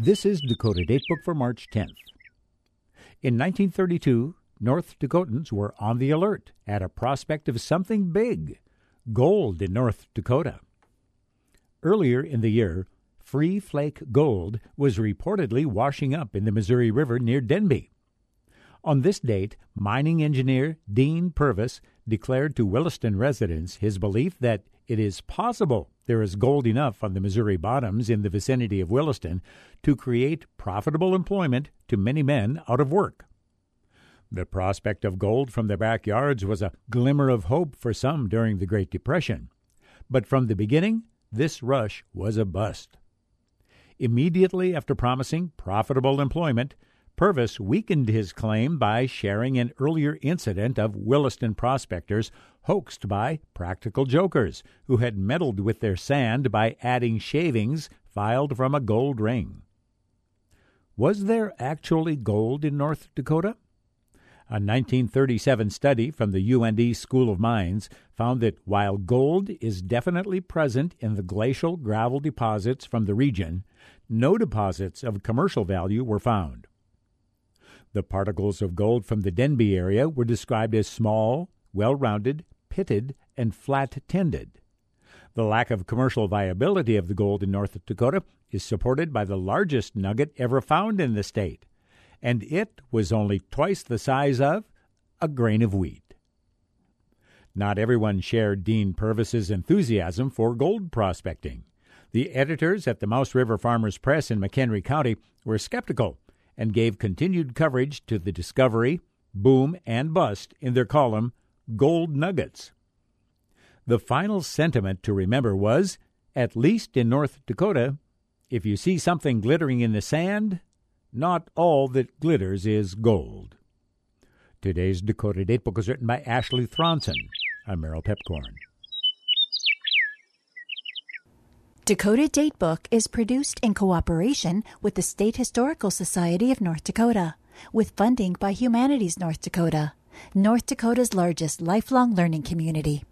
This is Dakota Datebook for March 10th. In 1932, North Dakotans were on the alert at a prospect of something big gold in North Dakota. Earlier in the year, free flake gold was reportedly washing up in the Missouri River near Denby. On this date, mining engineer Dean Purvis declared to Williston residents his belief that it is possible there is gold enough on the Missouri bottoms in the vicinity of Williston to create profitable employment to many men out of work. The prospect of gold from their backyards was a glimmer of hope for some during the Great Depression. But from the beginning, this rush was a bust. Immediately after promising profitable employment, Purvis weakened his claim by sharing an earlier incident of Williston prospectors hoaxed by practical jokers who had meddled with their sand by adding shavings filed from a gold ring. Was there actually gold in North Dakota? A 1937 study from the UND School of Mines found that while gold is definitely present in the glacial gravel deposits from the region, no deposits of commercial value were found. The particles of gold from the Denby area were described as small, well rounded, pitted, and flat tended. The lack of commercial viability of the gold in North Dakota is supported by the largest nugget ever found in the state, and it was only twice the size of a grain of wheat. Not everyone shared Dean Purvis's enthusiasm for gold prospecting. The editors at the Mouse River Farmers Press in McHenry County were skeptical and gave continued coverage to the discovery, boom, and bust in their column, Gold Nuggets. The final sentiment to remember was at least in North Dakota, if you see something glittering in the sand, not all that glitters is gold. Today's Dakota Datebook was written by Ashley Thronson. I'm Merrill Piepkorn. Dakota Datebook is produced in cooperation with the State Historical Society of North Dakota, with funding by Humanities North Dakota, North Dakota's largest lifelong learning community.